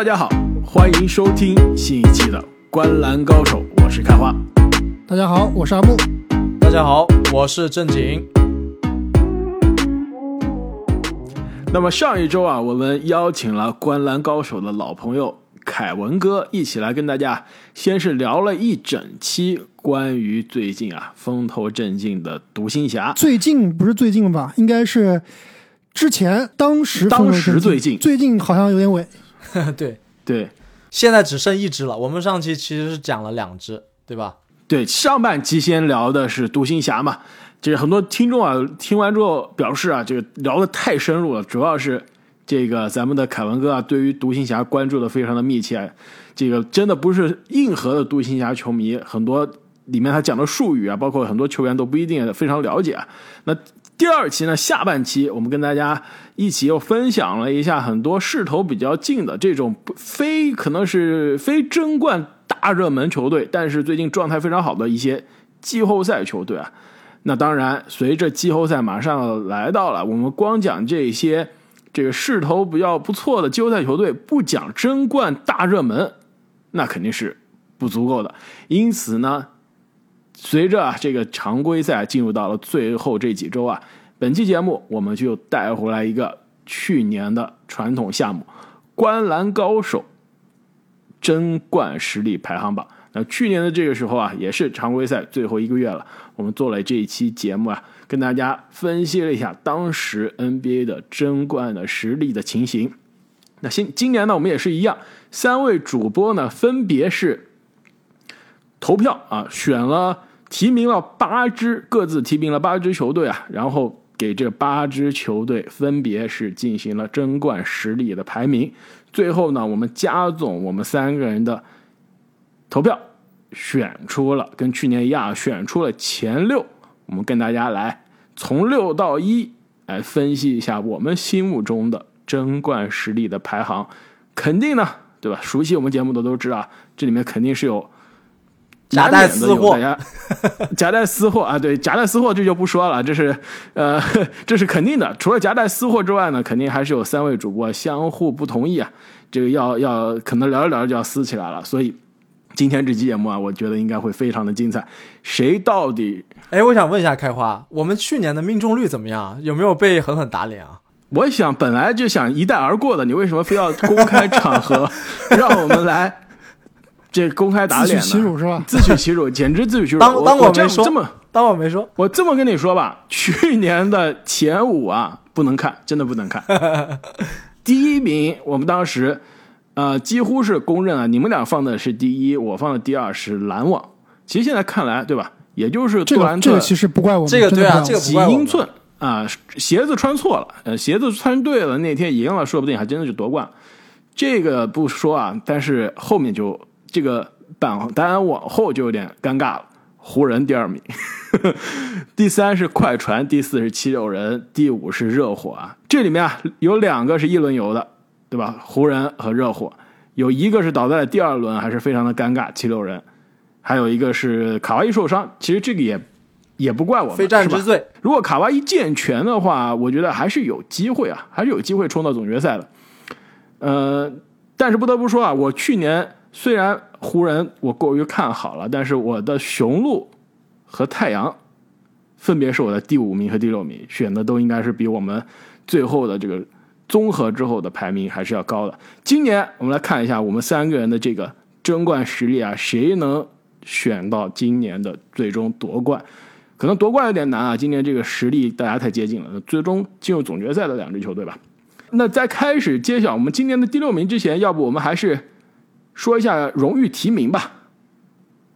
大家好，欢迎收听新一期的《观篮高手》，我是开花。大家好，我是阿木。大家好，我是正经。那么上一周啊，我们邀请了《观篮高手》的老朋友凯文哥一起来跟大家，先是聊了一整期关于最近啊风头正劲的独行侠。最近不是最近吧？应该是之前，当时当时最近，近最近好像有点尾。对，对现在只剩一只了。我们上期其实是讲了两只，对吧？对，上半期先聊的是独行侠嘛，就是很多听众啊听完之后表示啊，这个聊的太深入了，主要是这个咱们的凯文哥啊对于独行侠关注的非常的密切，这个真的不是硬核的独行侠球迷，很多里面他讲的术语啊，包括很多球员都不一定非常了解。那第二期呢，下半期我们跟大家一起又分享了一下很多势头比较近的这种非可能是非争冠大热门球队，但是最近状态非常好的一些季后赛球队啊。那当然，随着季后赛马上来到了，我们光讲这些这个势头比较不错的季后赛球队，不讲争冠大热门，那肯定是不足够的。因此呢。随着这个常规赛进入到了最后这几周啊，本期节目我们就带回来一个去年的传统项目——观篮高手争冠实力排行榜。那去年的这个时候啊，也是常规赛最后一个月了，我们做了这一期节目啊，跟大家分析了一下当时 NBA 的争冠的实力的情形。那今今年呢，我们也是一样，三位主播呢分别是投票啊，选了。提名了八支，各自提名了八支球队啊，然后给这八支球队分别是进行了争冠实力的排名。最后呢，我们加总我们三个人的投票，选出了跟去年一样，选出了前六。我们跟大家来从六到一来分析一下我们心目中的争冠实力的排行。肯定呢，对吧？熟悉我们节目的都知道，这里面肯定是有。夹带私货，夹带私货啊！对，夹带私货这就不说了，这是呃，这是肯定的。除了夹带私货之外呢，肯定还是有三位主播相互不同意啊，这个要要可能聊着聊着就要撕起来了。所以今天这期节目啊，我觉得应该会非常的精彩。谁到底？哎，我想问一下开花，我们去年的命中率怎么样？有没有被狠狠打脸啊？我想本来就想一带而过的，你为什么非要公开场合 让我们来？这公开打脸，自取其辱是吧？自取其辱，简直自取其辱。当当我没说，这么当我没说，我这么跟你说吧，去年的前五啊，不能看，真的不能看。第一名，我们当时呃几乎是公认啊，你们俩放的是第一，我放的第二是篮网。其实现在看来，对吧？也就是杜兰特，这个其实不怪我们，这个对啊，这个几英寸啊，鞋子穿错了，呃，鞋子穿对了，那天赢了，说不定还真的就夺冠。这个不说啊，但是后面就。这个榜单往后就有点尴尬了。湖人第二名，第三是快船，第四是七六人，第五是热火啊。这里面啊有两个是一轮游的，对吧？湖人和热火，有一个是倒在了第二轮，还是非常的尴尬。七六人，还有一个是卡哇伊受伤，其实这个也也不怪我们，非战之罪。如果卡哇伊健全的话，我觉得还是有机会啊，还是有机会冲到总决赛的。呃，但是不得不说啊，我去年。虽然湖人我过于看好了，但是我的雄鹿和太阳分别是我的第五名和第六名，选的都应该是比我们最后的这个综合之后的排名还是要高的。今年我们来看一下我们三个人的这个争冠实力啊，谁能选到今年的最终夺冠？可能夺冠有点难啊，今年这个实力大家太接近了。最终进入总决赛的两支球队吧。那在开始揭晓我们今年的第六名之前，要不我们还是。说一下荣誉提名吧。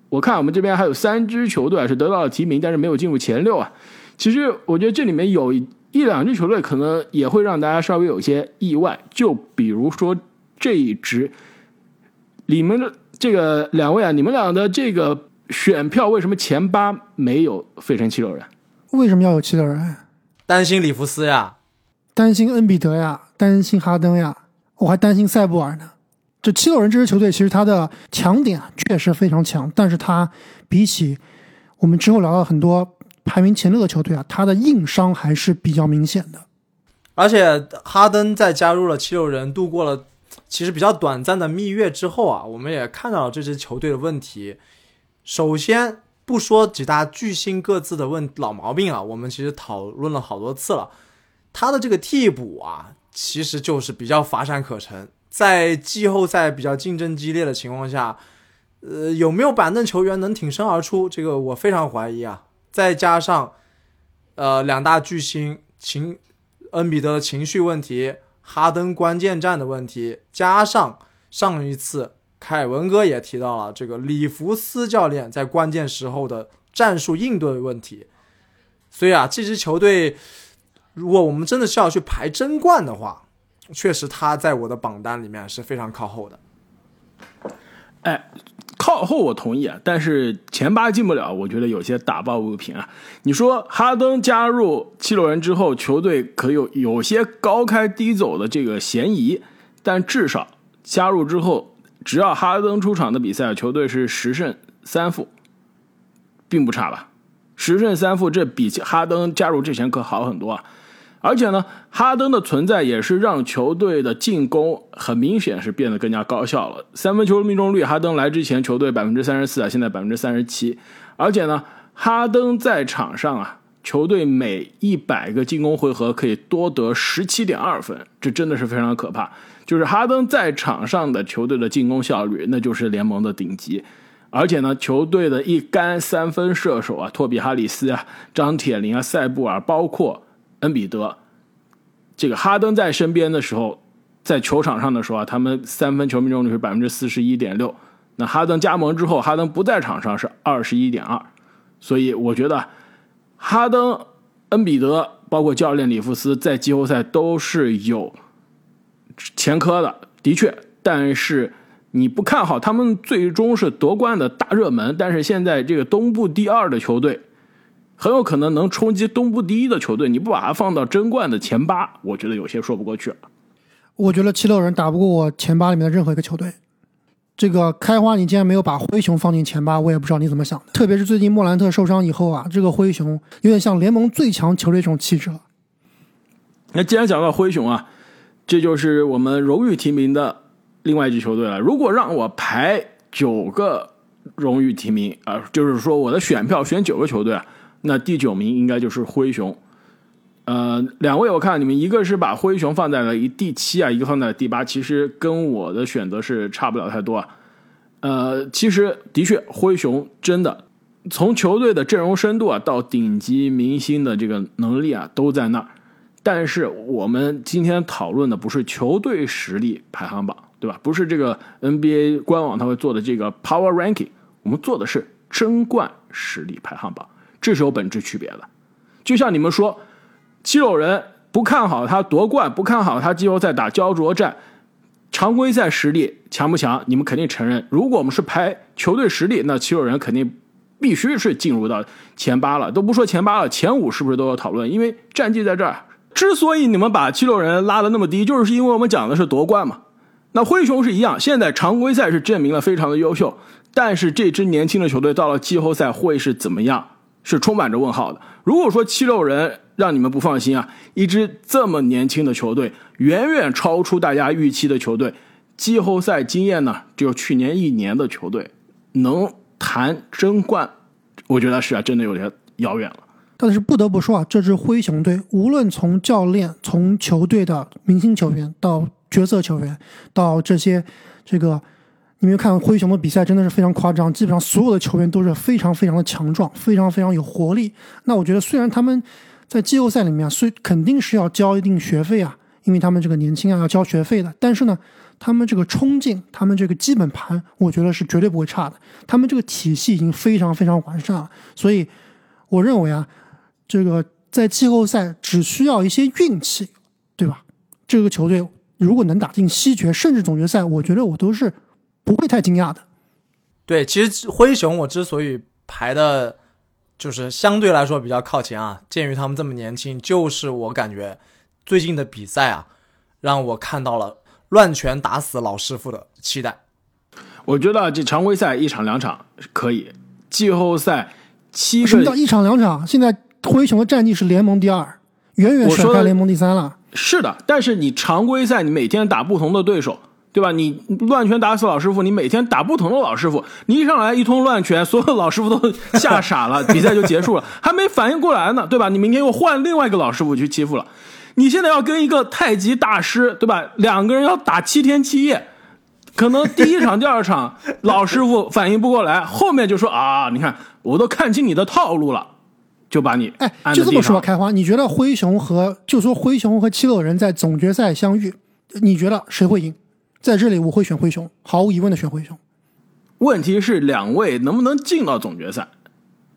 我看我们这边还有三支球队是得到了提名，但是没有进入前六啊。其实我觉得这里面有一两支球队可能也会让大家稍微有些意外，就比如说这一支，你们的这个两位啊，你们俩的这个选票为什么前八没有费城七六人？为什么要有七六人？担心里弗斯呀，担心恩比德呀，担心哈登呀，我还担心塞布尔呢。这七六人这支球队，其实他的强点确实非常强，但是他比起我们之后聊到很多排名前六的球队啊，他的硬伤还是比较明显的。而且哈登在加入了七六人，度过了其实比较短暂的蜜月之后啊，我们也看到了这支球队的问题。首先不说几大巨星各自的问老毛病啊，我们其实讨论了好多次了。他的这个替补啊，其实就是比较乏善可陈。在季后赛比较竞争激烈的情况下，呃，有没有板凳球员能挺身而出？这个我非常怀疑啊。再加上，呃，两大巨星情恩比德的情绪问题，哈登关键战的问题，加上上一次凯文哥也提到了这个里弗斯教练在关键时候的战术应对问题，所以啊，这支球队，如果我们真的是要去排争冠的话，确实，他在我的榜单里面是非常靠后的。哎，靠后我同意啊，但是前八进不了，我觉得有些打抱不平啊。你说哈登加入七六人之后，球队可有有些高开低走的这个嫌疑，但至少加入之后，只要哈登出场的比赛，球队是十胜三负，并不差吧？十胜三负，这比哈登加入之前可好很多啊。而且呢，哈登的存在也是让球队的进攻很明显是变得更加高效了。三分球命中率，哈登来之前球队百分之三十四啊，现在百分之三十七。而且呢，哈登在场上啊，球队每一百个进攻回合可以多得十七点二分，这真的是非常可怕。就是哈登在场上的球队的进攻效率，那就是联盟的顶级。而且呢，球队的一干三分射手啊，托比哈里斯啊，张铁林啊，塞布尔，包括。恩比德，这个哈登在身边的时候，在球场上的时候啊，他们三分球命中率是百分之四十一点六。那哈登加盟之后，哈登不在场上是二十一点二。所以我觉得，哈登、恩比德，包括教练里弗斯，在季后赛都是有前科的，的确。但是你不看好他们最终是夺冠的大热门，但是现在这个东部第二的球队。很有可能能冲击东部第一的球队，你不把它放到争冠的前八，我觉得有些说不过去了。我觉得七六人打不过我前八里面的任何一个球队。这个开花，你竟然没有把灰熊放进前八，我也不知道你怎么想的。特别是最近莫兰特受伤以后啊，这个灰熊有点像联盟最强球队这种气质了。那既然讲到灰熊啊，这就是我们荣誉提名的另外一支球队了。如果让我排九个荣誉提名啊，就是说我的选票选九个球队啊。那第九名应该就是灰熊，呃，两位我看你们一个是把灰熊放在了第七啊，一个放在了第八，其实跟我的选择是差不了太多啊。呃，其实的确灰熊真的从球队的阵容深度啊到顶级明星的这个能力啊都在那儿，但是我们今天讨论的不是球队实力排行榜，对吧？不是这个 NBA 官网他会做的这个 Power Ranking，我们做的是争冠实力排行榜。这是有本质区别的，就像你们说，七六人不看好他夺冠，不看好他季后赛打焦灼战，常规赛实力强不强？你们肯定承认。如果我们是排球队实力，那七六人肯定必须是进入到前八了，都不说前八了，前五是不是都有讨论？因为战绩在这儿。之所以你们把七六人拉的那么低，就是因为我们讲的是夺冠嘛。那灰熊是一样，现在常规赛是证明了非常的优秀，但是这支年轻的球队到了季后赛会是怎么样？是充满着问号的。如果说七六人让你们不放心啊，一支这么年轻的球队，远远超出大家预期的球队，季后赛经验呢只有去年一年的球队，能谈争冠，我觉得是啊，真的有点遥远了。但是不得不说啊，这支灰熊队，无论从教练、从球队的明星球员到角色球员，到这些这个。你们看灰熊的比赛真的是非常夸张，基本上所有的球员都是非常非常的强壮，非常非常有活力。那我觉得虽然他们在季后赛里面，虽肯定是要交一定学费啊，因为他们这个年轻啊要交学费的，但是呢，他们这个冲劲，他们这个基本盘，我觉得是绝对不会差的。他们这个体系已经非常非常完善了，所以我认为啊，这个在季后赛只需要一些运气，对吧？这个球队如果能打进西决甚至总决赛，我觉得我都是。不会太惊讶的，对，其实灰熊我之所以排的，就是相对来说比较靠前啊。鉴于他们这么年轻，就是我感觉最近的比赛啊，让我看到了乱拳打死老师傅的期待。我觉得这常规赛一场两场可以，季后赛七什么叫一场两场？现在灰熊的战绩是联盟第二，远远甩开联盟第三了。是的，但是你常规赛你每天打不同的对手。对吧？你乱拳打死老师傅，你每天打不同的老师傅，你一上来一通乱拳，所有老师傅都 吓傻了，比赛就结束了，还没反应过来呢，对吧？你明天又换另外一个老师傅去欺负了，你现在要跟一个太极大师，对吧？两个人要打七天七夜，可能第一场、第二场老师傅反应不过来，后面就说啊，你看我都看清你的套路了，就把你哎，就这么说吧，开花，你觉得灰熊和就说灰熊和七六人在总决赛相遇，你觉得谁会赢？在这里我会选灰熊，毫无疑问的选灰熊。问题是两位能不能进到总决赛？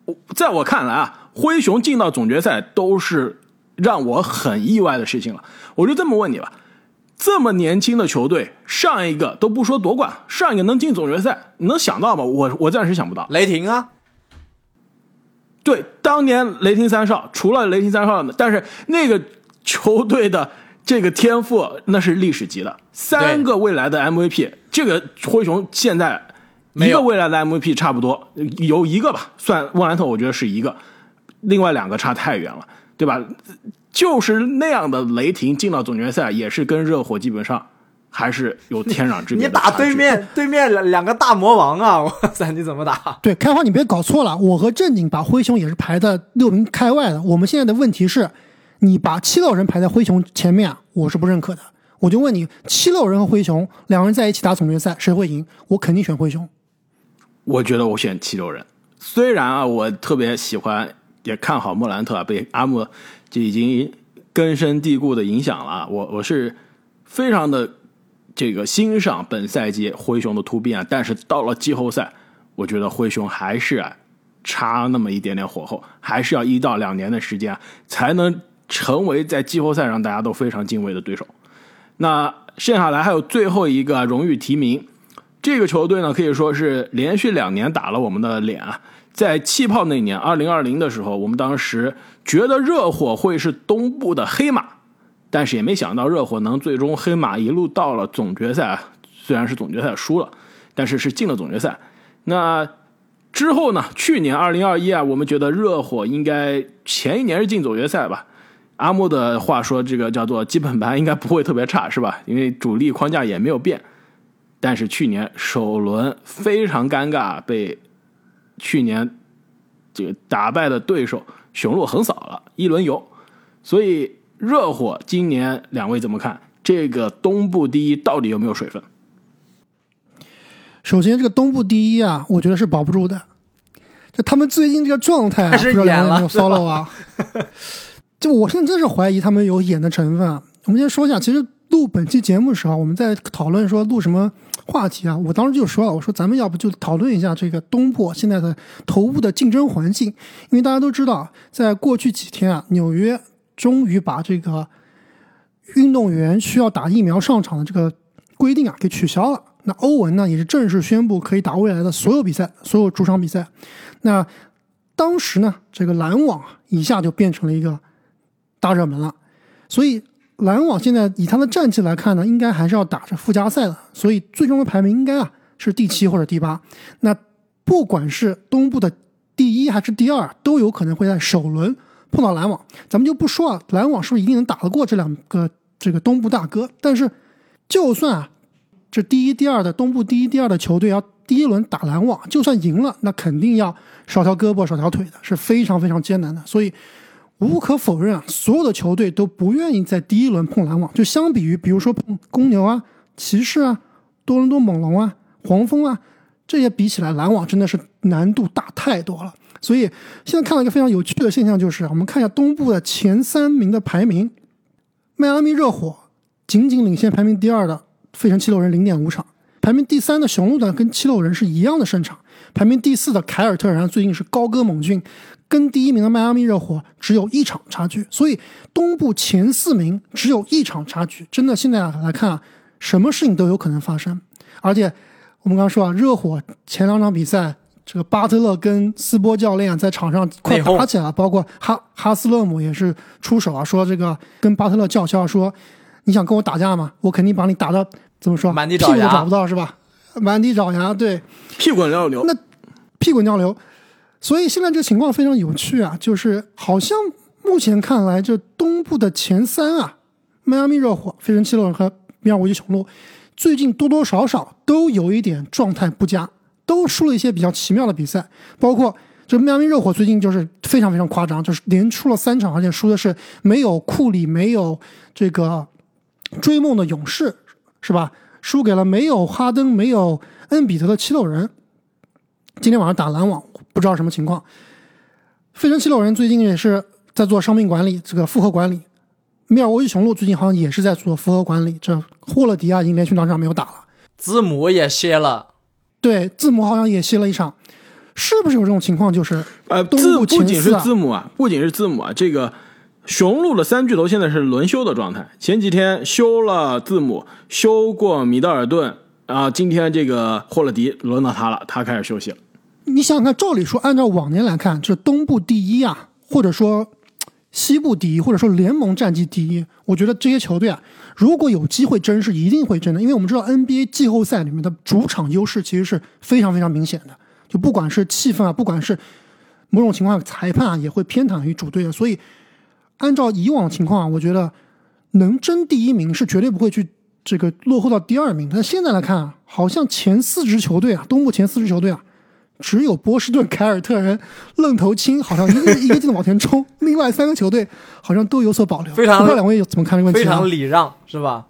我在我看来啊，灰熊进到总决赛都是让我很意外的事情了。我就这么问你吧，这么年轻的球队，上一个都不说夺冠，上一个能进总决赛，你能想到吗？我我暂时想不到。雷霆啊，对，当年雷霆三少，除了雷霆三少，但是那个球队的这个天赋那是历史级的，三个未来的 MVP，这个灰熊现在一个未来的 MVP 差不多，有一个吧，算沃兰特，我觉得是一个，另外两个差太远了，对吧？就是那样的雷霆进到总决赛，也是跟热火基本上还是有天壤之别 你打对面对面两两个大魔王啊！哇塞，你怎么打？对，开花你别搞错了，我和正经把灰熊也是排的六名开外的。我们现在的问题是，你把七六人排在灰熊前面，我是不认可的。我就问你，七六人和灰熊两个人在一起打总决赛，谁会赢？我肯定选灰熊。我觉得我选七六人。虽然啊，我特别喜欢，也看好莫兰特啊，被阿姆就已经根深蒂固的影响了。我我是非常的这个欣赏本赛季灰熊的突变啊，但是到了季后赛，我觉得灰熊还是啊差那么一点点火候，还是要一到两年的时间啊，才能成为在季后赛上大家都非常敬畏的对手。那剩下来还有最后一个荣誉提名，这个球队呢可以说是连续两年打了我们的脸啊。在气泡那年，二零二零的时候，我们当时觉得热火会是东部的黑马，但是也没想到热火能最终黑马一路到了总决赛啊。虽然是总决赛输了，但是是进了总决赛。那之后呢？去年二零二一啊，我们觉得热火应该前一年是进总决赛吧。阿木的话说，这个叫做基本盘应该不会特别差，是吧？因为主力框架也没有变。但是去年首轮非常尴尬，被去年这个打败的对手雄鹿横扫了一轮游。所以热火今年两位怎么看？这个东部第一到底有没有水分？首先，这个东部第一啊，我觉得是保不住的。就他们最近这个状态啊，开始不知道两位有没有演了是吧 follow 啊？就我现在真是怀疑他们有演的成分啊。我们先说一下，其实录本期节目的时候，我们在讨论说录什么话题啊。我当时就说了，我说咱们要不就讨论一下这个东部现在的头部的竞争环境，因为大家都知道，在过去几天啊，纽约终于把这个运动员需要打疫苗上场的这个规定啊给取消了。那欧文呢也是正式宣布可以打未来的所有比赛，所有主场比赛。那当时呢，这个篮网一下就变成了一个大热门了，所以篮网现在以他的战绩来看呢，应该还是要打着附加赛的，所以最终的排名应该啊是第七或者第八。那不管是东部的第一还是第二，都有可能会在首轮碰到篮网。咱们就不说啊，篮网是不是一定能打得过这两个这个东部大哥？但是就算啊，这第一、第二的东部第一、第二的球队要第一轮打篮网，就算赢了，那肯定要少条胳膊少条腿的，是非常非常艰难的。所以无可否认啊，所有的球队都不愿意在第一轮碰篮网。就相比于，比如说碰公牛啊、骑士啊、多伦多猛龙啊、黄蜂啊这些比起来，篮网真的是难度大太多了。所以现在看到一个非常有趣的现象，就是我们看一下东部的前三名的排名，迈阿密热火仅仅领先排名第二的费城七六人零点五场，排名第三的雄鹿呢跟七六人是一样的胜场，排名第四的凯尔特人最近是高歌猛进，跟第一名的迈阿密热火只有一场差距，所以东部前四名只有一场差距，真的现在来看啊，什么事情都有可能发生，而且我们刚刚说啊，热火前两场比赛。这个巴特勒跟斯波教练在场上快打起来了，包括哈哈斯勒姆也是出手啊，说这个跟巴特勒叫嚣说，你想跟我打架吗？我肯定把你打到怎么说，满地找牙屁股都找不到是吧？满地找牙，对，屁滚尿流。那屁滚尿流。所以现在这个情况非常有趣啊，就是好像目前看来，这东部的前三啊，迈阿密热火、费城七六人和米尔沃基雄鹿，最近多多少少都有一点状态不佳，都输了一些比较奇妙的比赛，包括这迈阿密热火最近就是非常非常夸张，就是连输了三场，而且输的是没有库里、没有这个追梦的勇士，是吧？输给了没有哈登、没有恩比德的七六人。今天晚上打篮网，不知道什么情况。费城七六人最近也是在做伤病管理，这个复合管理。密尔沃基雄鹿最近好像也是在做复合管理。这霍勒迪亚已经连续两场没有打了，字母也歇了，对，字母好像也歇了一场，是不是有这种情况？就是呃，字不仅是字母啊，不仅是字母啊，这个雄鹿的三巨头现在是轮休的状态。前几天休了字母，休过米德尔顿啊，今天这个霍勒迪轮到他了，他开始休息了。你想想看，照理说，按照往年来看，这东部第一啊，或者说西部第一，或者说联盟战绩第一，我觉得这些球队啊，如果有机会争，是一定会争的。因为我们知道 NBA 季后赛里面的主场优势其实是非常非常明显的，就不管是气氛啊，不管是某种情况下裁判啊，也会偏袒于主队的。所以，按照以往情况啊，我觉得能争第一名是绝对不会去这个落后到第二名。但现在来看啊，好像前四支球队啊，东部前四支球队啊，只有波士顿凯尔特人愣头青，好像一个一个劲的往前冲，另外三个球队好像都有所保留。非常不知道两位怎么看这个问题、啊？非常礼让，是吧？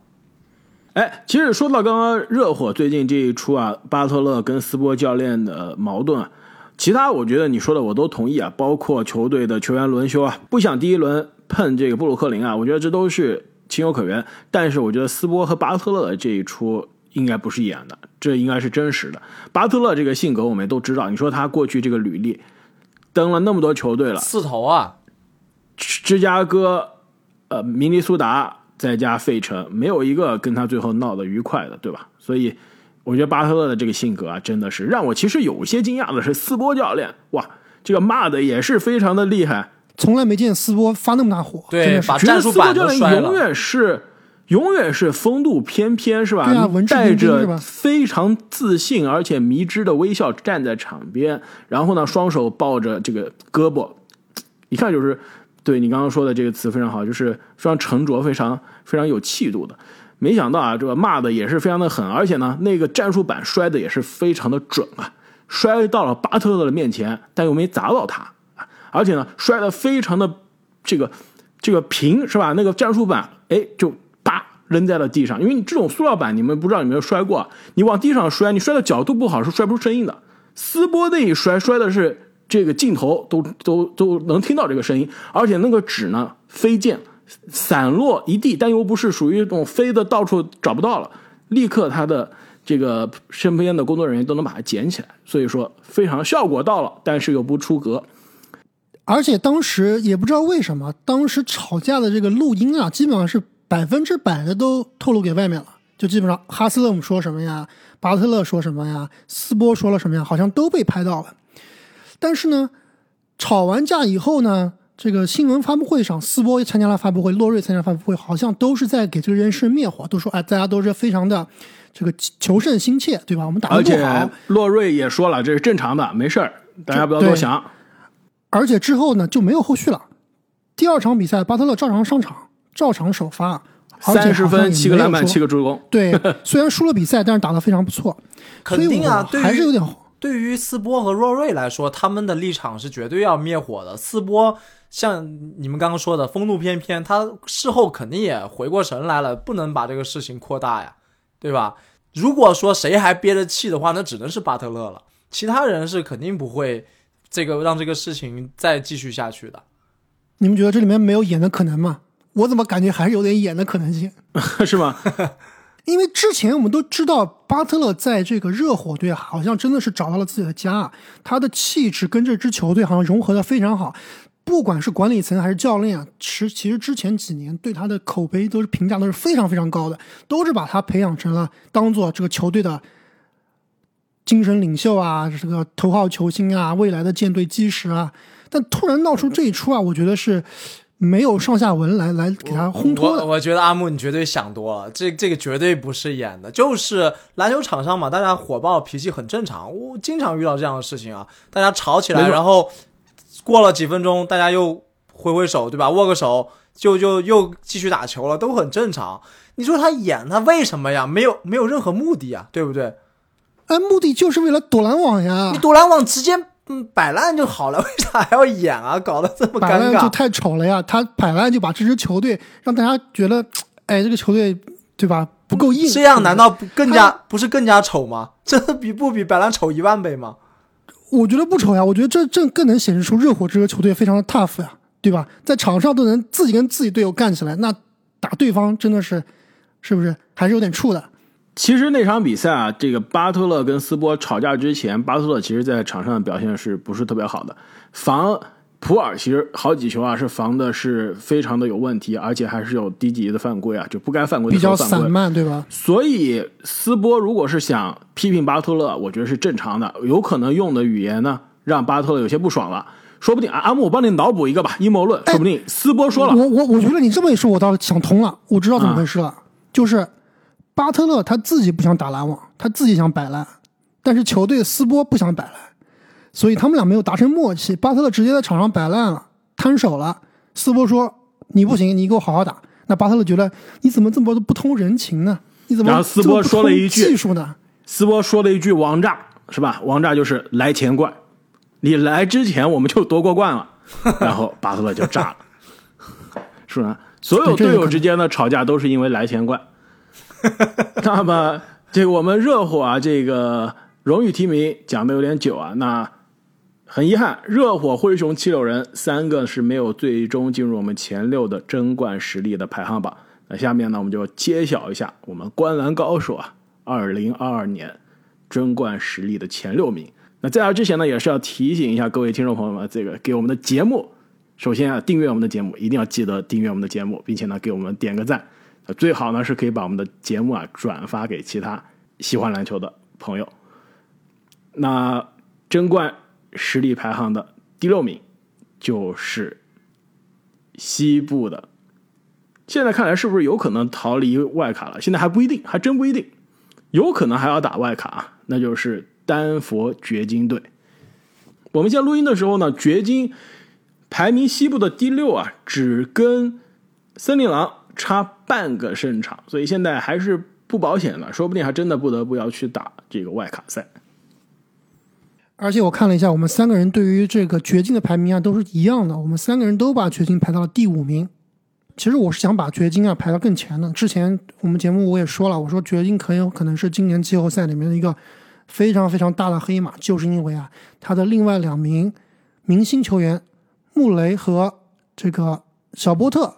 哎，其实说到刚刚热火最近这一出啊，巴特勒跟斯波教练的矛盾啊，其他我觉得你说的我都同意啊，包括球队的球员轮休啊，不想第一轮碰这个布鲁克林啊，我觉得这都是情有可原。但是我觉得斯波和巴特勒的这一出应该不是演的，这应该是真实的。巴特勒这个性格我们都知道，你说他过去这个履历，登了那么多球队了，四头啊，芝加哥、呃明尼苏达再加费城，没有一个跟他最后闹得愉快的，对吧？所以我觉得巴特勒的这个性格啊，真的是让我其实有些惊讶的是，斯波教练哇，这个骂的也是非常的厉害，从来没见斯波发那么大火，对，把觉得斯波战术板教练永都摔了。远是。永远是风度翩翩，是吧？对啊文质带着非常自信而且迷之的微笑站在场边，然后呢，双手抱着这个胳膊，一看就是对你刚刚说的这个词非常好，就是非常沉着、非常非常有气度的。没想到啊，这个骂的也是非常的狠，而且呢，那个战术板摔的也是非常的准啊，摔到了巴特勒的面前，但又没砸到他，啊而且呢，摔的非常的这个这个平，是吧？那个战术板，哎，就啪扔在了地上，因为你这种塑料板，你们不知道有没有摔过啊？你往地上摔，你摔的角度不好是摔不出声音的。斯波那一摔，摔的是这个镜头都都都能听到这个声音，而且那个纸呢飞溅散落一地，但又不是属于那种飞的到处找不到了，立刻他的这个身边的工作人员都能把它捡起来，所以说非常效果到了，但是又不出格。而且当时也不知道为什么，当时吵架的这个录音啊，基本上是百分之百的都透露给外面了。就基本上哈斯勒姆说什么呀，巴特勒说什么呀，斯波说了什么呀，好像都被拍到了。但是呢，吵完架以后呢，这个新闻发布会上，斯波参加了发布会，洛瑞参加发布会，好像都是在给这个人事灭火，都说哎，大家都是非常的这个求胜心切，对吧？我们打而且得不好，洛瑞也说了，这是正常的，没事儿，大家不要多想。而且之后呢就没有后续了。第二场比赛，巴特勒照常上场，照常首发，三十分，七个篮板，七个助攻。对，虽然输了比赛，但是打得非常不错。肯定啊还是有点对于斯波和若瑞来说，他们的立场是绝对要灭火的。斯波像你们刚刚说的风度翩翩，他事后肯定也回过神来了，不能把这个事情扩大呀，对吧？如果说谁还憋着气的话，那只能是巴特勒了，其他人是肯定不会这个让这个事情再继续下去的。你们觉得这里面没有演的可能吗？我怎么感觉还是有点演的可能性？是吗？因为之前我们都知道，巴特勒在这个热火队好像真的是找到了自己的家，他的气质跟这支球队好像融合的非常好。不管是管理层还是教练啊，其其实之前几年对他的口碑都是评价都是非常非常高的，都是把他培养成了当做这个球队的精神领袖啊，这个头号球星啊，未来的舰队基石啊。但突然闹出这一出啊，我觉得是没有上下文来来给他烘托的。我我觉得阿木你绝对想多了，这这个绝对不是演的，就是篮球场上嘛，大家火爆脾气很正常，我经常遇到这样的事情啊，大家吵起来，然后过了几分钟，大家又挥挥手，对吧？握个手，就就又继续打球了，都很正常。你说他演他为什么呀？没有没有任何目的呀，对不对？哎，目的就是为了躲篮网呀你！躲篮网直接嗯摆烂就好了，为啥还要演啊？搞得这么摆尴尬。烂就太丑了呀！他摆烂就把这支球队让大家觉得，哎，这个球队对吧不够硬。这样难道不更加不是更加丑吗？这比不比摆烂丑一万倍吗？我觉得不丑呀，我觉得这这更能显示出热火这支球队非常的 tough 呀，对吧？在场上都能自己跟自己队友干起来，那打对方真的是，是不是还是有点怵的？其实那场比赛啊，这个巴特勒跟斯波吵架之前，巴特勒其实在场上的表现是不是特别好的？防普尔其实好几球啊，是防的是非常的有问题，而且还是有低级的犯规啊，就不该犯规的比较散。漫，对吧？所以斯波如果是想批评巴特勒，我觉得是正常的，有可能用的语言呢让巴特勒有些不爽了。说不定啊，阿木，我帮你脑补一个吧，阴谋论，说不定斯波说了，我我我觉得你这么一说，我倒想通了，我知道怎么回事了，就是巴特勒他自己不想打篮网，他自己想摆烂，但是球队斯波不想摆烂，所以他们俩没有达成默契，巴特勒直接在场上摆烂了，摊手了，斯波说你不行，你给我好好打。那巴特勒觉得你怎么这么不通人情呢？你怎么然后斯波说了一句技术呢？斯波说了一句王炸，是吧？王炸就是来钱怪，你来之前我们就夺过冠了，然后巴特勒就炸了，是吧？所有队友之间的吵架都是因为来钱怪。那么，这个我们热火啊，这个荣誉提名讲的有点久啊，那很遗憾，热火、灰熊、七六人三个是没有最终进入我们前六的争冠实力的排行榜。那下面呢，我们就揭晓一下我们观篮高手啊，二零二二年争冠实力的前六名。那在那之前呢，也是要提醒一下各位听众朋友们，这个给我们的节目，首先啊，订阅我们的节目，一定要记得订阅我们的节目，并且呢，给我们点个赞。最好呢，是可以把我们的节目啊转发给其他喜欢篮球的朋友。那争冠实力排行的第六名就是西部的，现在看来是不是有可能逃离外卡了？现在还不一定，还真不一定，有可能还要打外卡啊，那就是丹佛掘金队。我们现在录音的时候呢，掘金排名西部的第六啊，只跟森林狼差半个胜场，所以现在还是不保险的，说不定还真的不得不要去打这个外卡赛。而且我看了一下，我们三个人对于这个掘金的排名啊都是一样的，我们三个人都把掘金排到了第五名。其实我是想把掘金啊排到更前的。之前我们节目我也说了，我说掘金很有可能是今年季后赛里面的一个非常非常大的黑马，就是因为啊他的另外两名明星球员穆雷和这个小波特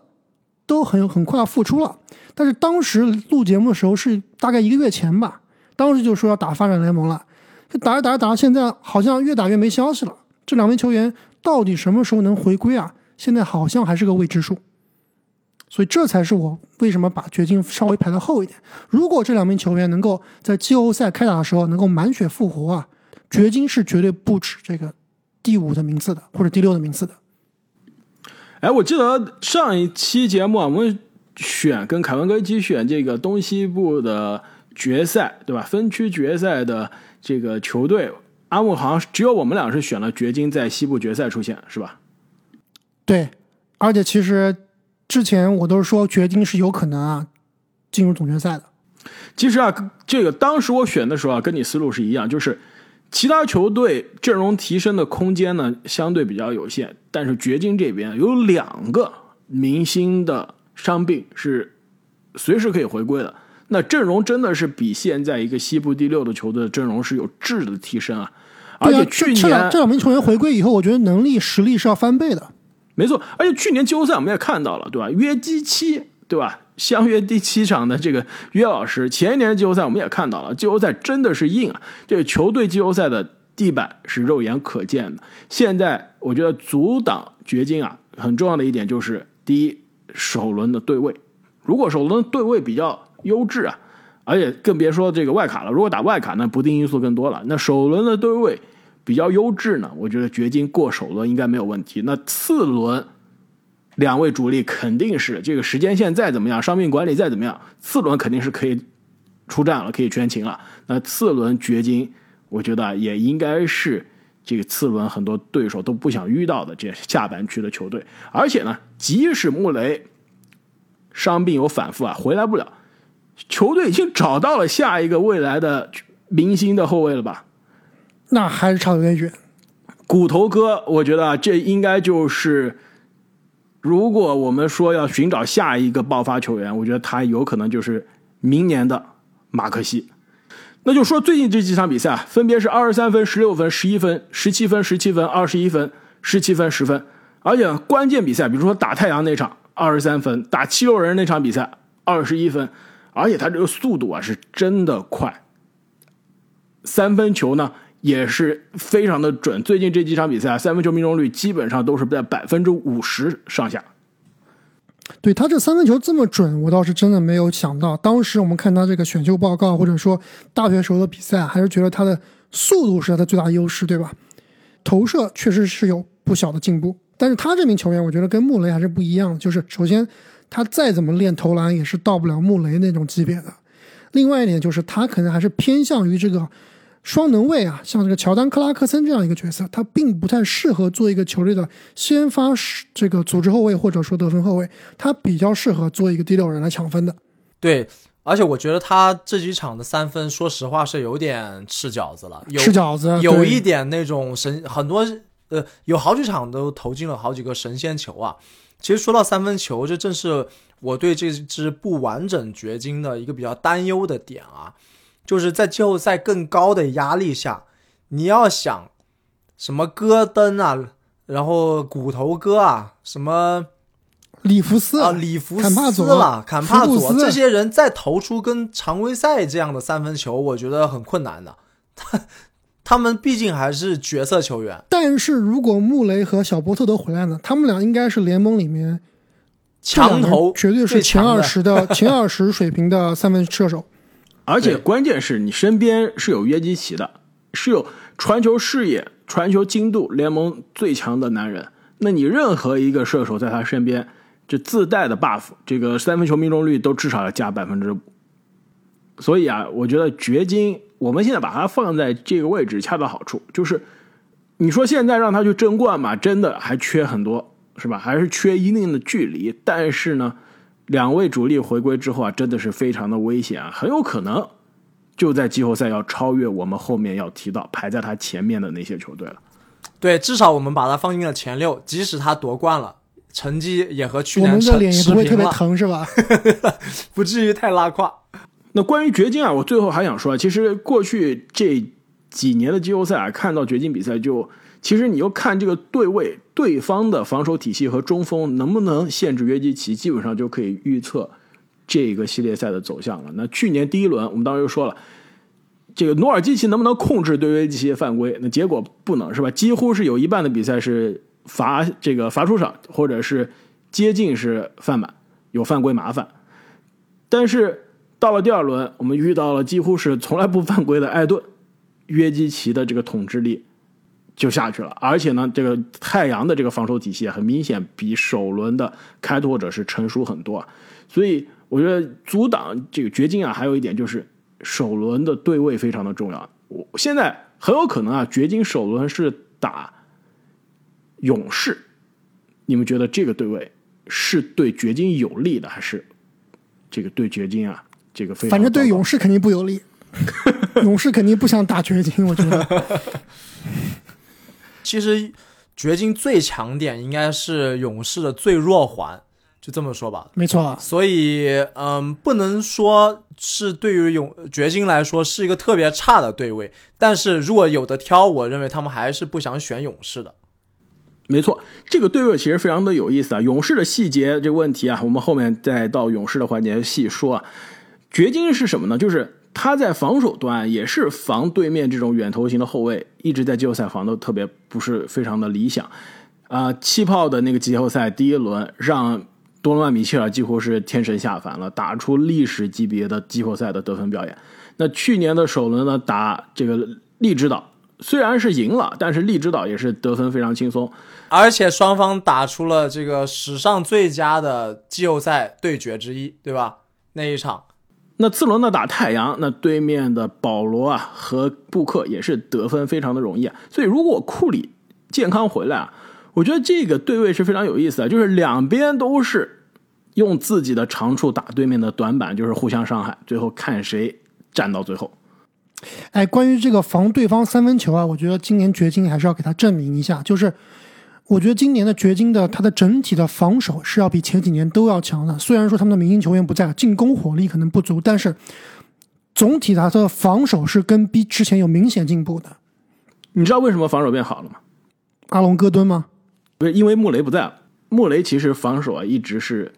都很很快要复出了。但是当时录节目的时候是大概一个月前吧，当时就说要打发展联盟了。打着打着打到现在，好像越打越没消息了。这两名球员到底什么时候能回归啊？现在好像还是个未知数。所以这才是我为什么把掘金稍微排到后一点。如果这两名球员能够在季后赛开打的时候能够满血复活啊，掘金是绝对不止这个第五的名次的，或者第六的名次的。哎，我记得上一期节目啊，我们选跟凯文哥一起选这个东西部的决赛，对吧？分区决赛的这个球队，阿木好像只有我们俩是选了掘金在西部决赛出现，是吧？对，而且其实之前我都是说掘金是有可能啊进入总决赛的。其实啊，这个当时我选的时候啊，跟你思路是一样，就是其他球队阵容提升的空间呢相对比较有限，但是掘金这边有两个明星的伤病是随时可以回归的，那阵容真的是比现在一个西部第六的球队的阵容是有质的提升啊！而且去年这两名球员回归以后，我觉得能力实力是要翻倍的。没错，而且去年季后赛我们也看到了，对吧？约基奇，对吧？相约第七场的这个约老师，前一年的季后赛我们也看到了，季后赛真的是硬啊！这个球队季后赛的地板是肉眼可见的。现在我觉得阻挡掘金啊，很重要的一点就是，第一，首轮的对位，如果首轮对位比较优质啊，而且更别说这个外卡了，如果打外卡，那不定因素更多了。那首轮的对位比较优质呢，我觉得掘金过首轮应该没有问题。那次轮两位主力肯定是这个时间线再怎么样，伤病管理再怎么样，次轮肯定是可以出战了，可以全勤了。那次轮掘金，我觉得也应该是这个次轮很多对手都不想遇到的这下半区的球队。而且呢，即使穆雷伤病有反复啊，回来不了，球队已经找到了下一个未来的明星的后卫了吧？那还是差有点远。骨头哥，我觉得啊，这应该就是，如果我们说要寻找下一个爆发球员，我觉得他有可能就是明年的马克西。那就说最近这几场比赛啊，分别是二十三分、十六分、十一分、十七分、十七分、二十一分、十七分、十分，而且关键比赛，比如说打太阳那场二十三分，打七六人那场比赛二十一分，而且他这个速度啊是真的快，三分球呢也是非常的准。最近这几场比赛啊，三分球命中率基本上都是在百分之五十上下。对他这三分球这么准，我倒是真的没有想到。当时我们看他这个选秀报告，或者说大学时候的比赛，还是觉得他的速度是他的最大优势，对吧？投射确实是有不小的进步，但是他这名球员，我觉得跟穆雷还是不一样的。就是首先，他再怎么练投篮，也是到不了穆雷那种级别的。另外一点就是，他可能还是偏向于这个双能卫啊，像这个乔丹·克拉克森这样一个角色，他并不太适合做一个球队的先发这个组织后卫或者说得分后卫，他比较适合做一个第六人来抢分的。对，而且我觉得他这几场的三分，说实话是有点吃饺子了，有吃饺子，有一点那种神，很多呃，有好几场都投进了好几个神仙球啊。其实说到三分球，这正是我对这支不完整掘金的一个比较担忧的点啊，就是在季后赛更高的压力下，你要想什么戈登啊，然后骨头哥啊，什么里弗斯啊，里弗坎帕佐斯啦，坎帕佐斯这些人再投出跟常规赛这样的三分球，我觉得很困难的。他他们毕竟还是角色球员，但是如果穆雷和小波特都回来呢，他们俩应该是联盟里面强投绝对是前二十的前二十水平的三分射手。而且关键是你身边是有约基奇的，是有传球视野、传球精度联盟最强的男人。那你任何一个射手在他身边，就自带的 buff，这个三分球命中率都至少要加百分之五。所以啊，我觉得掘金，我们现在把它放在这个位置恰到好处。就是你说现在让他去争冠嘛，真的还缺很多，是吧？还是缺一定的距离。但是呢，两位主力回归之后啊，真的是非常的危险啊，很有可能就在季后赛要超越我们后面要提到排在他前面的那些球队了。对，至少我们把他放进了前六，即使他夺冠了，成绩也和去我们的脸也不会特别疼，是吧？不至于太拉胯。那关于掘金啊，我最后还想说，其实过去这几年的季后赛啊，看到掘金比赛就，其实你又看这个对位，对方的防守体系和中锋能不能限制约基奇，基本上就可以预测这个系列赛的走向了。那去年第一轮我们当时就说了，这个努尔基奇能不能控制对约基奇犯规？那结果不能是吧？几乎是有一半的比赛是罚这个罚出场，或者是接近是犯满，有犯规麻烦。但是到了第二轮，我们遇到了几乎是从来不犯规的艾顿，约基奇的这个统治力就下去了，而且呢，这个太阳的这个防守体系很明显比首轮的开拓者是成熟很多啊，所以我觉得阻挡这个掘金啊，还有一点就是首轮的对位非常的重要。我现在很有可能啊，掘金首轮是打勇士，你们觉得这个对位是对掘金有利的，还是这个对掘金啊？这个非常反正对勇士肯定不有利，勇士肯定不想打掘金，我觉得。其实掘金最强点应该是勇士的最弱环，就这么说吧。没错，所以，嗯，不能说是对于勇掘金来说是一个特别差的对位，但是如果有的挑，我认为他们还是不想选勇士的。没错，这个对位其实非常的有意思啊。勇士的细节这个问题啊，我们后面再到勇士的环节细说啊。掘金是什么呢？就是他在防守端也是防对面这种远投型的后卫，一直在季后赛防的特别不是非常的理想啊、气泡的那个季后赛第一轮，让多诺万米切尔几乎是天神下凡了，打出历史级别的季后赛的得分表演。那去年的首轮呢，打这个利指导，虽然是赢了，但是利指导也是得分非常轻松。而且双方打出了这个史上最佳的季后赛对决之一，对吧？那一场，那次轮呢打太阳，那对面的保罗啊和布克也是得分非常的容易啊。所以如果库里健康回来啊，我觉得这个对位是非常有意思的，就是两边都是用自己的长处打对面的短板，就是互相伤害，最后看谁站到最后。哎，关于这个防对方三分球啊，我觉得今年掘金还是要给他证明一下。就是我觉得今年的掘金的他的整体的防守是要比前几年都要强的。虽然说他们的明星球员不在，进攻火力可能不足，但是总体他的防守是跟比之前有明显进步的。你知道为什么防守变好了吗？阿隆戈登吗？不是因为穆雷不在了。穆雷其实防守啊一直是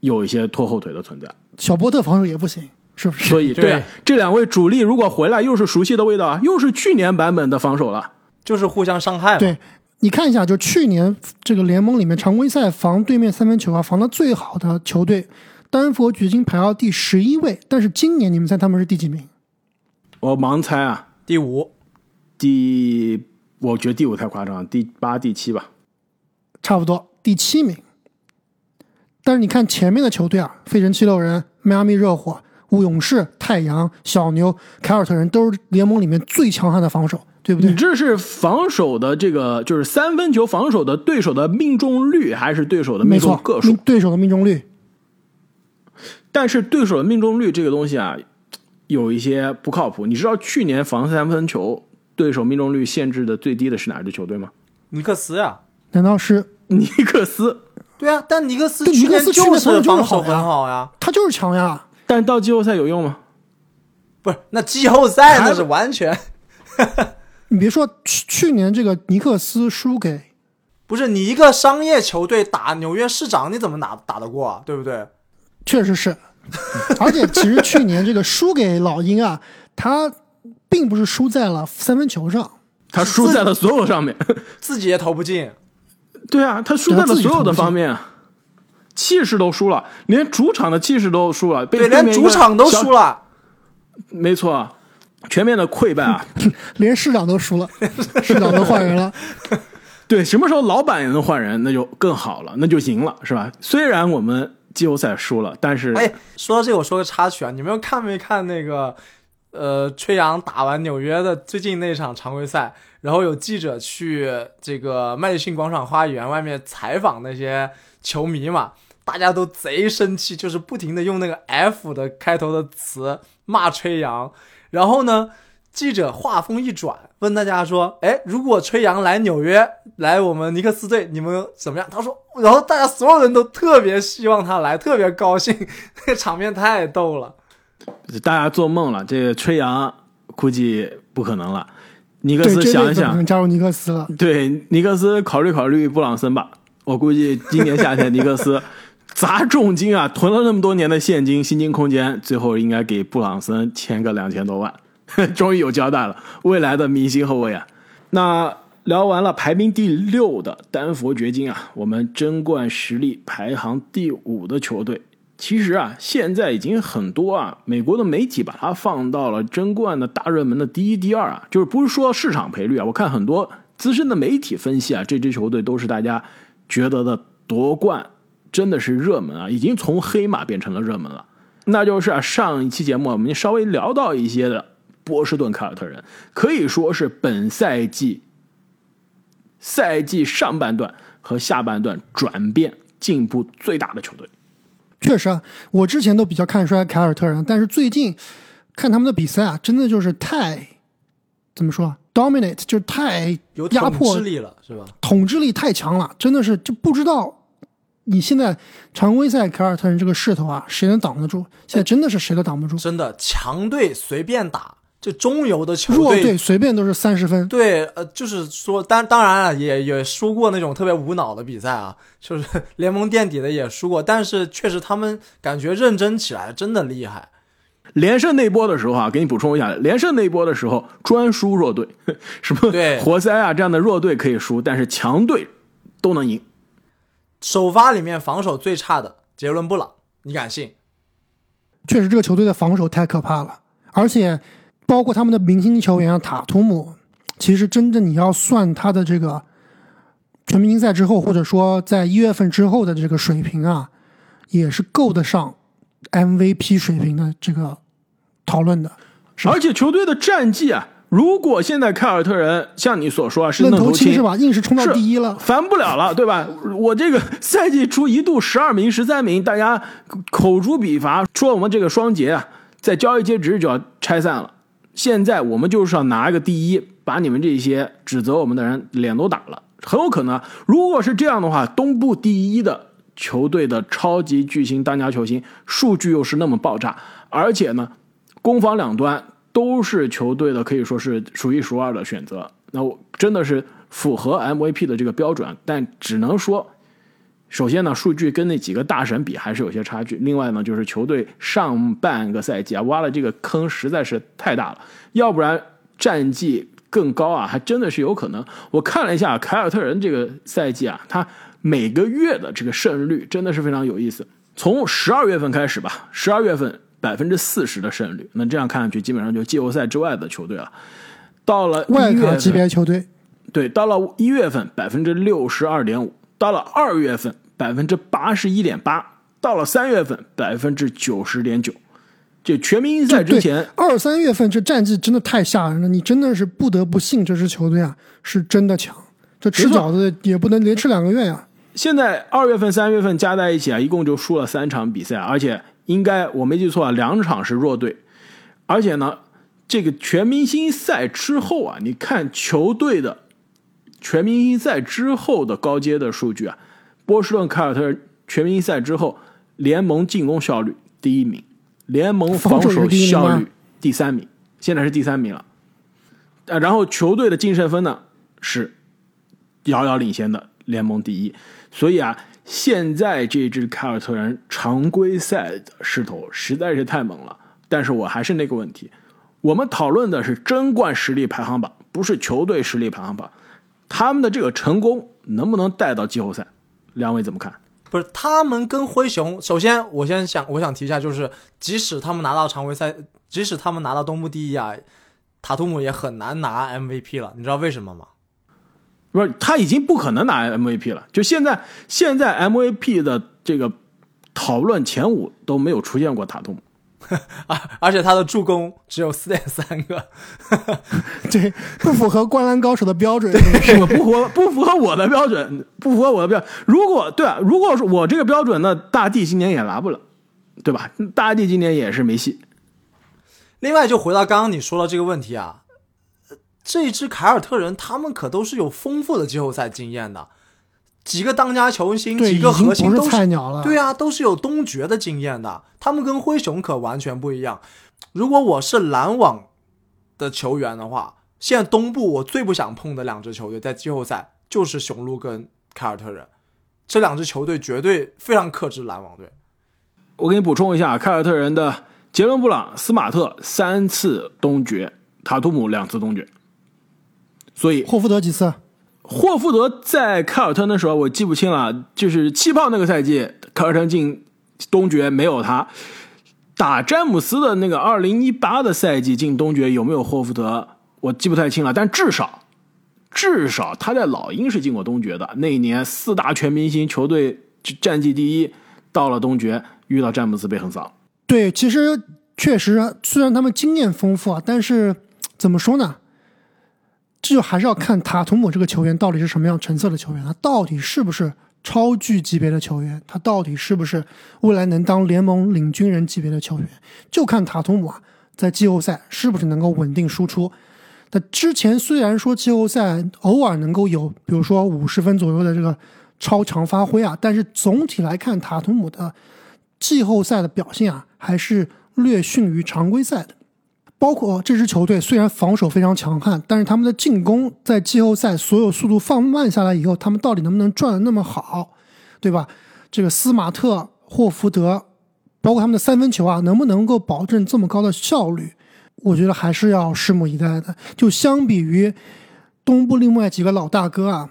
有一些拖后腿的存在。小波特防守也不行，是不是？所以，对啊，这两位主力如果回来，又是熟悉的味道啊，又是去年版本的防守了。就是互相伤害嘛。对，你看一下，就去年这个联盟里面常规赛防对面三分球啊防的最好的球队，丹佛掘金排到第十一位，但是今年你们猜他们是第几名？我盲猜啊，第五，第我觉得第五太夸张了，第八、第七吧。差不多第七名。但是你看前面的球队啊，费城七六人、迈阿密热火、武勇士、太阳、小牛、凯尔特人都是联盟里面最强悍的防守，对不对？你这是防守的这个，就是三分球防守的对手的命中率，还是对手的命没错，中个数命？对手的命中率。但是对手的命中率这个东西啊，有一些不靠谱。你知道去年防三分球对手命中率限制的最低的是哪支球队吗？尼克斯呀。难道是尼克斯。对啊，但尼克斯去尼克斯去年就是防守就是防守很好呀好呀。他就是强呀？但到季后赛有用吗？不是，那季后赛那是完全你别说去去年这个尼克斯输给不是你一个商业球队打纽约市长，你怎么打打得过啊？对不对？确实是，而且其实去年这个输给老鹰啊，他并不是输在了三分球上，他输在了所有上面。自己也投不进，对啊，他输在了所有的方面，气势都输了，连主场的气势都输了，被对，连主场都输了。了。没错，全面的溃败啊！连市长都输了，市长都换人了。对，什么时候老板也能换人，那就更好了，那就赢了，是吧？虽然我们季后赛输了，但是哎，说到这个，我说个插曲啊，你们看没看那个呃，吹杨打完纽约的最近那场常规赛，然后有记者去这个麦迪逊广场花园外面采访那些球迷嘛，大家都贼生气，就是不停的用那个 F 的开头的词骂吹杨，然后呢，记者话锋一转，问大家说：“哎，如果吹杨来纽约，来我们尼克斯队，你们怎么样？”他说，然后大家所有人都特别希望他来，特别高兴，那个场面太逗了。大家做梦了，这个吹杨估计不可能了。尼克，斯想一想加入尼克斯了。对尼克斯考虑考虑布朗森吧。我估计今年夏天尼克斯砸重金啊，囤了那么多年的现金、薪金空间，最后应该给布朗森签个两千多万，终于有交代了。未来的明星后卫啊，那聊完了排名第六的丹佛掘金啊，我们争冠实力排行第五的球队。其实啊，现在已经很多啊，美国的媒体把它放到了争冠的大热门的第一、第二啊，就是不是说市场赔率啊，我看很多资深的媒体分析啊，这支球队都是大家觉得的夺冠真的是热门啊，已经从黑马变成了热门了。那就是啊，上一期节目我们稍微聊到一些的波士顿凯尔特人，可以说是本赛季赛季上半段和下半段转变进步最大的球队。确实啊，我之前都比较看衰凯尔特人，但是最近看他们的比赛啊，真的就是太怎么说啊，dominate 就是太有统压迫力了，是吧？统治力太强了，真的是就不知道你现在常规赛凯尔特人这个势头啊，谁能挡得住？现在真的是谁都挡不住，真的，强队随便打，就中游的球弱队随便都是三十分。对，呃，就是说，当当然了，也也输过那种特别无脑的比赛啊，就是联盟垫底的也输过，但是确实他们感觉认真起来真的厉害。连胜那波的时候啊，给你补充一下，连胜那波的时候专输弱队，什么对活塞啊这样的弱队可以输，但是强队都能赢。首发里面防守最差的杰伦布朗，你敢信？确实，这个球队的防守太可怕了，而且包括他们的明星球员啊，塔图姆，其实真正你要算他的这个全明星赛之后，或者说在一月份之后的这个水平啊，也是够得上 MVP 水平的这个讨论的。而且球队的战绩啊，如果现在凯尔特人像你所说啊是愣头头青是吧？硬是冲到第一了。烦不了了，对吧？我这个赛季初一度十二名、十三名，大家口诛笔伐，说我们这个双节啊，在交易截止日就要拆散了。现在我们就是要拿一个第一，把你们这些指责我们的人脸都打了。很有可能，如果是这样的话，东部第一的球队的超级巨星当家球星，数据又是那么爆炸，而且呢，攻防两端都是球队的可以说是数一数二的选择。那我真的是符合 MVP 的这个标准，但只能说，首先呢，数据跟那几个大神比还是有些差距。另外呢，就是球队上半个赛季啊，挖了这个坑实在是太大了，要不然战绩更高啊，还真的是有可能。我看了一下凯尔特人这个赛季啊，他每个月的这个胜率真的是非常有意思。从十二月份开始吧，十二月份百分之四十的胜率，那这样看上去基本上就季后赛之外的球队了。到了外卡级别球队，对，到了一月份百分之六十二点五，到了二月份百分之八十一点八，到了三月份百分之九十点九。就全明星赛之前，二三月份这战绩真的太吓人了，你真的是不得不信这支球队啊是真的强。这吃饺子也不能连吃两个月呀、现在二月份、三月份加在一起啊，一共就输了三场比赛，而且应该我没记错啊，两场是弱队，而且呢，这个全明星赛之后啊，你看球队的全明星赛之后的高阶的数据啊，波士顿凯尔特人全明星赛之后，联盟进攻效率第一名，联盟防守效率第三名，现在是第三名了。呃，然后球队的净胜分呢是遥遥领先的联盟第一，所以啊，现在这支凯尔特人常规赛的势头实在是太猛了。但是我还是那个问题，我们讨论的是争冠实力排行榜，不是球队实力排行榜。他们的这个成功能不能带到季后赛？两位怎么看？不是他们跟灰熊，首先我先想我想提一下，就是即使他们拿到常规赛，即使他们拿到东部第一啊，塔图姆也很难拿 MVP 了。你知道为什么吗？不是，他已经不可能拿 MVP 了。就现在，现在 MVP 的这个讨论前五都没有出现过塔图姆。啊，而且他的助攻只有四点三个，对，不符合灌篮高手的标准。不符合不符合我的标准，不符合我的标准。如果对啊，如果是我这个标准，那大帝今年也拿不了，对吧？大帝今年也是没戏。另外，就回到刚刚你说的这个问题啊，呃这支凯尔特人他们可都是有丰富的季后赛经验的，几个当家球星，几个核心都菜鸟了。对啊，都是有东决的经验的。他们跟灰熊可完全不一样。如果我是篮网的球员的话，现在东部我最不想碰的两支球队在季后赛就是雄鹿跟凯尔特人，这两支球队绝对非常克制篮网队。我给你补充一下，凯尔特人的杰伦布朗、斯马特三次东决，塔图姆两次东决。所以霍福德几次？霍福德在凯尔特人的时候，我记不清了，就是气泡那个赛季，凯尔特人进东决没有他。打詹姆斯的那个二零一八的赛季进东决有没有霍福德，我记不太清了，但至少至少他在老鹰是进过东决的。那一年四大全明星球队战绩第一，到了东决遇到詹姆斯被横扫。对，其实确实，虽然他们经验丰富啊，但是怎么说呢？这就还是要看塔图姆这个球员到底是什么样成色的球员，他到底是不是超巨级别的球员，他到底是不是未来能当联盟领军人级别的球员，就看塔图姆啊在季后赛是不是能够稳定输出。那之前虽然说季后赛偶尔能够有，比如说五十分左右的这个超常发挥啊，但是总体来看，塔图姆的季后赛的表现啊，还是略逊于常规赛的。包括这支球队虽然防守非常强悍，但是他们的进攻在季后赛所有速度放慢下来以后，他们到底能不能转的那么好，对吧？这个斯马特、霍福德，包括他们的三分球啊，能不能够保证这么高的效率？我觉得还是要拭目以待的。就相比于东部另外几个老大哥啊，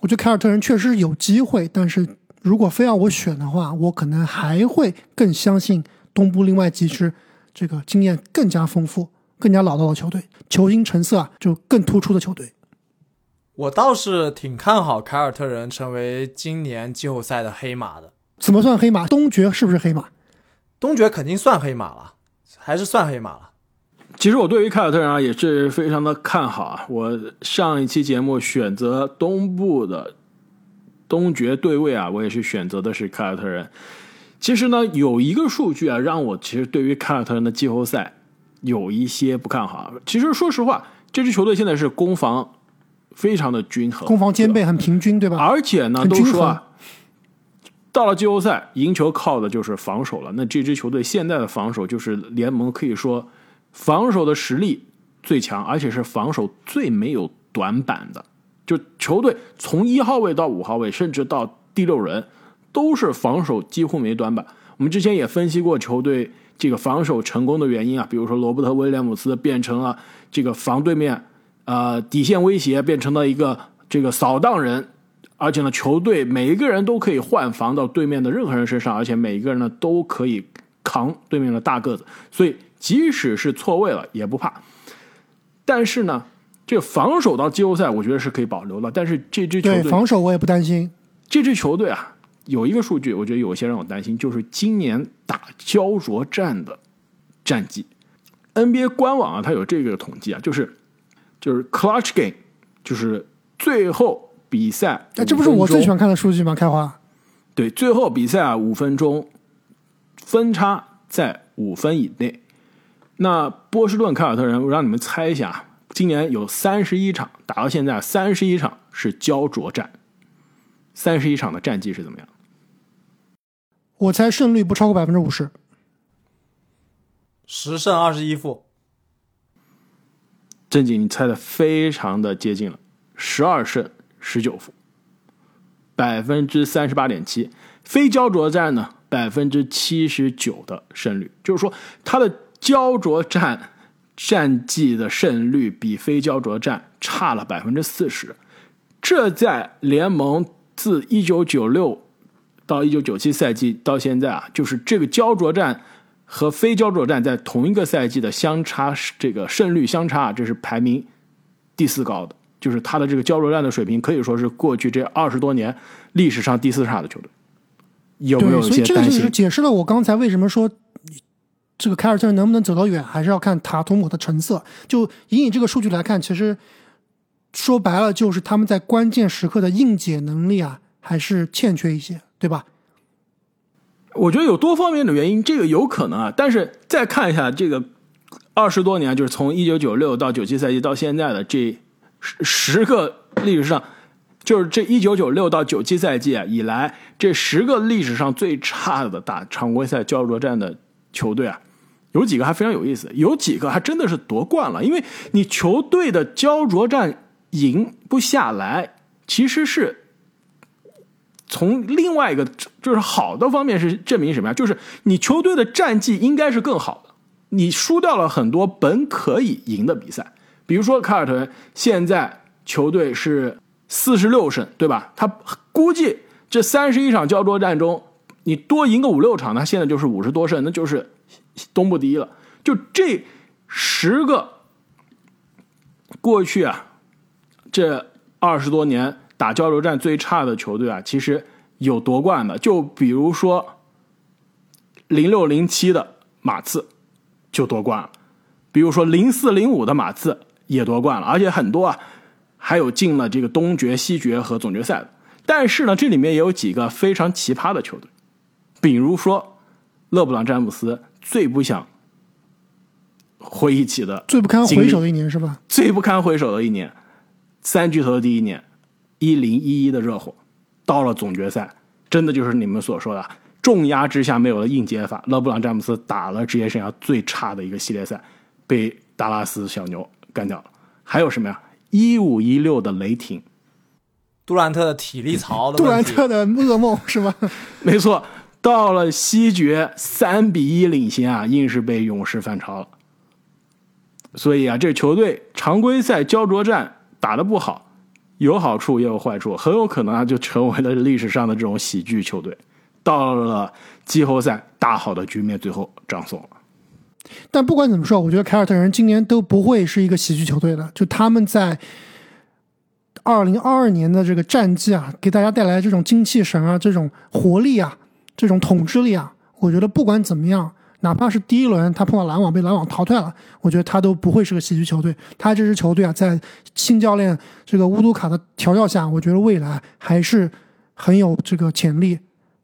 我觉得凯尔特人确实有机会，但是如果非要我选的话，我可能还会更相信东部另外几支这个经验更加丰富、更加老道的球队，球星成色啊就更突出的球队。我倒是挺看好凯尔特人成为今年季后赛的黑马的。怎么算黑马？东决是不是黑马？东决肯定算黑马了，还是算黑马了。其实我对于凯尔特人啊也是非常的看好啊。我上一期节目选择东部的东决对位啊，我也是选择的是凯尔特人。其实呢，有一个数据啊，让我其实对于凯尔特人的季后赛有一些不看好。其实说实话，这支球队现在是攻防非常的均衡，攻防兼备，很平均，对吧？而且呢，都说啊，到了季后赛，赢球靠的就是防守了。那这支球队现在的防守就是联盟可以说防守的实力最强，而且是防守最没有短板的。就球队从一号位到五号位，甚至到第六人，都是防守几乎没短板。我们之前也分析过球队这个防守成功的原因啊，比如说罗伯特威廉姆斯变成了这个防对面呃底线威胁，变成了一个这个扫荡人，而且呢，球队每一个人都可以换防到对面的任何人身上，而且每一个人呢都可以扛对面的大个子，所以即使是错位了也不怕。但是呢，这个防守到季后赛，我觉得是可以保留的。但是这支球队防守我也不担心。这支球队啊，有一个数据，我觉得有些让我担心，就是今年打焦灼战的战绩。NBA 官网啊，它有这个统计啊，就是就是 clutch game，就是最后比赛，哎，这不是我最喜欢欢看的数据吗？开花，对最后比赛啊，五分钟分差在五分以内。那波士顿凯尔特人，我让你们猜一下啊，今年有三十一场打到现在，三十一场是焦灼战，三十一场的战绩是怎么样？我猜胜率不超过百分之五十。十胜二十一负，正经，你猜的非常的接近了，十二胜十九负，百分之三十八点七。非焦灼战呢，百分之七十九的胜率，就是说他的焦灼战战绩的胜率比非焦灼战差了百分之四十。这在联盟自一九九六到一九九七赛季到现在啊，就是这个焦灼战和非焦灼战在同一个赛季的相差，这个胜率相差啊，这是排名第四高的，就是他的这个焦灼战的水平可以说是过去这二十多年历史上第四差的球队。有没，有一所以这个就是？解释了我刚才为什么说这个凯尔特人能不能走到远，还是要看塔图姆的成色。就以你这个数据来看，其实说白了就是他们在关键时刻的应解能力啊，还是欠缺一些，对吧？我觉得有多方面的原因，这个有可能啊。但是再看一下这个二十多年，就是从一九九六到九七赛季到现在的这十十个历史上，就是这一九九六到九七赛季啊以来，这十个历史上最差的打常规赛焦灼战的球队啊，有几个还非常有意思，有几个还真的是夺冠了，因为你球队的焦灼战赢不下来，其实是从另外一个就是好的方面是证明什么呀？就是你球队的战绩应该是更好的，你输掉了很多本可以赢的比赛，比如说凯尔特人现在球队是四十六胜，对吧？他估计这三十一场焦灼战中，你多赢个五六场，他现在就是五十多胜，那就是东部第一了。就这十个过去啊，这二十多年打交流战最差的球队啊，其实有夺冠的，就比如说零六零七的马刺就夺冠了，比如说零四零五的马刺也夺冠了，而且很多啊，还有进了这个东决、西决和总决赛的。但是呢，这里面也有几个非常奇葩的球队，比如说勒布朗·詹姆斯最不想回忆起的最不堪回首的一年是吧？最不堪回首的一年，三巨头的第一年，一零一一的热火，到了总决赛，真的就是你们所说的重压之下没有了硬接法。勒布朗詹姆斯打了职业生涯最差的一个系列赛，被达拉斯小牛干掉了。还有什么呀？一五一六的雷霆，杜兰特的体力槽的杜兰，特的噩梦是吗？没错，到了西决三比一领先啊，硬是被勇士反超了。所以啊，这球队常规赛焦灼战打得不好，有好处也有坏处，很有可能啊就成为了历史上的这种喜剧球队。到了季后赛，大好的局面最后葬送了。但不管怎么说，我觉得凯尔特人今年都不会是一个喜剧球队的。就他们在二零二二年的这个战绩啊，给大家带来这种精气神啊，这种活力啊，这种统治力啊，我觉得不管怎么样，哪怕是第一轮他碰到篮网被篮网淘汰了，我觉得他都不会是个喜剧球队。他这支球队啊，在新教练这个乌杜卡的调教下，我觉得未来还是很有这个潜力，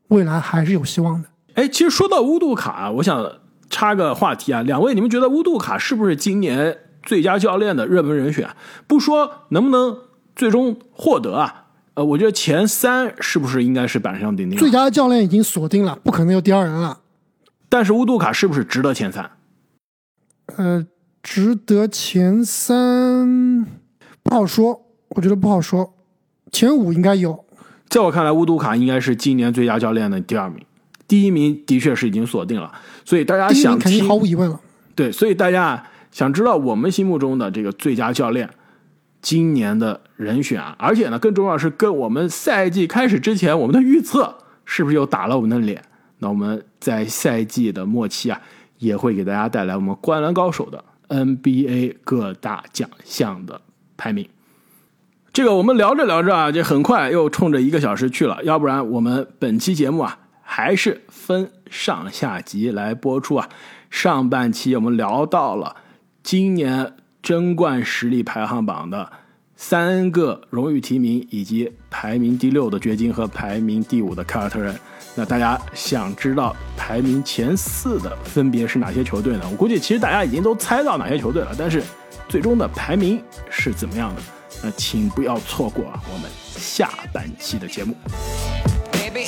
未来还是有希望的。哎，其实说到乌杜卡，我想插个话题啊，两位，你们觉得乌杜卡是不是今年最佳教练的热门人选？不说能不能最终获得啊，呃，我觉得前三是不是应该是板上钉钉？最佳教练已经锁定了，不可能有第二人了。但是乌杜卡是不是值得前三？呃，值得前三不好说，我觉得不好说。前五应该有。在我看来，乌杜卡应该是今年最佳教练的第二名。第一名的确是已经锁定了，所以大家想肯定毫无疑问了。对，所以大家想知道我们心目中的这个最佳教练今年的人选啊，而且呢，更重要是跟我们赛季开始之前我们的预测是不是又打了我们的脸？那我们在赛季的末期啊，也会给大家带来我们灌篮高手的 NBA 各大奖项的排名。这个我们聊着聊着啊，就很快又冲着一个小时去了，要不然我们本期节目啊。还是分上下集来播出啊。上半期我们聊到了今年争冠实力排行榜的三个荣誉提名，以及排名第六的掘金和排名第五的凯尔特人。那大家想知道排名前四的分别是哪些球队呢？我估计其实大家已经都猜到哪些球队了，但是最终的排名是怎么样的？那请不要错过啊我们下半期的节目。Baby,